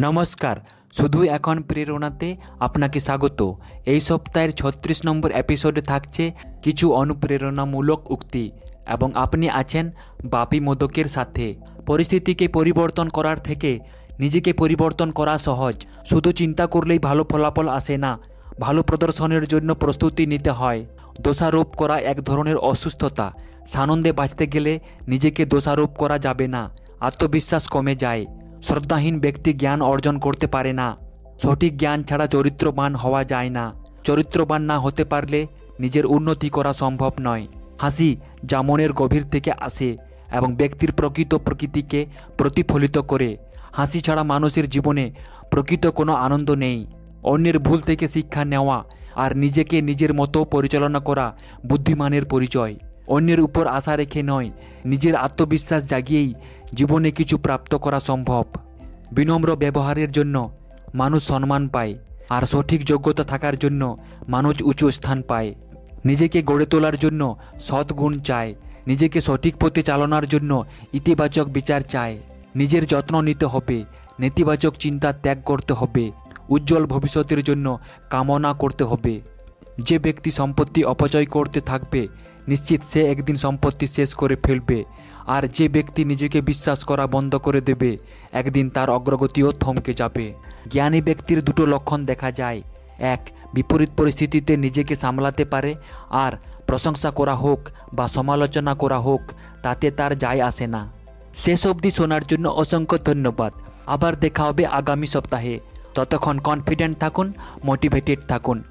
নমস্কার। শুধু এখন প্রেরণাতে আপনাকে স্বাগত। এই সপ্তাহের ছত্রিশ নম্বর এপিসোডে থাকছে কিছু অনুপ্রেরণামূলক উক্তি এবং আপনি আছেন বাপি মোদকের সাথে। পরিস্থিতিকে পরিবর্তন করার থেকে নিজেকে পরিবর্তন করা সহজ। শুধু চিন্তা করলেই ভালো ফলাফল আসে না, ভালো প্রদর্শনের জন্য প্রস্তুতি নিতে হয়। দোষারোপ করা এক ধরনের অসুস্থতা। সানন্দে বাঁচতে গেলে নিজেকে দোষারোপ করা যাবে না। আত্মবিশ্বাস কমে যায়। শ্রদ্ধাহীন ব্যক্তি জ্ঞান অর্জন করতে পারে না। সঠিক জ্ঞান ছাড়া চরিত্রবান হওয়া যায় না। চরিত্রবান না হতে পারলে নিজের উন্নতি করা সম্ভব নয়। হাসি যা মনের গভীর থেকে আসে এবং ব্যক্তির প্রকৃত প্রকৃতিকে প্রতিফলিত করে। হাসি ছাড়া মানুষের জীবনে প্রকৃত কোনো আনন্দ নেই। অন্যের ভুল থেকে শিক্ষা নেওয়া আর নিজেকে নিজের মতো পরিচালনা করা বুদ্ধিমানের পরিচয়। অন্যের উপর আশা রেখে নয়, নিজের আত্মবিশ্বাস জাগিয়েই জীবনে কিছু প্রাপ্ত করা সম্ভব। বিনম্র ব্যবহারের জন্য মানুষ সম্মান পায়, আর সঠিক যোগ্যতা থাকার জন্য মানুষ উঁচু স্থান পায়। নিজেকে গড়ে তোলার জন্য সৎগুণ চায়, নিজেকে সঠিক পথে চালানোর জন্য ইতিবাচক বিচার চায়। নিজের যত্ন নিতে হবে, নেতিবাচক চিন্তা ত্যাগ করতে হবে, উজ্জ্বল ভবিষ্যতের জন্য কামনা করতে হবে। যে ব্যক্তি সম্পত্তি অপচয় করতে থাকবে নিশ্চিত সে একদিন সম্পত্তি শেষ করে ফেলবে। আর যে ব্যক্তি নিজেকে বিশ্বাস করা বন্ধ করে দেবে, একদিন তার অগ্রগতিও থমকে যাবে। জ্ঞানী ব্যক্তির দুটো লক্ষণ দেখা যায়। এক, বিপরীত পরিস্থিতিতে নিজেকে সামলাতে পারে, আর প্রশংসা করা হোক বা সমালোচনা করা হোক, তাতে তার যায় আসে না। শেষ অবধি শোনার জন্য অসংখ্য ধন্যবাদ। আবার দেখা হবে আগামী সপ্তাহে। ততক্ষণ কনফিডেন্ট থাকুন মোটিভেটেড থাকুন।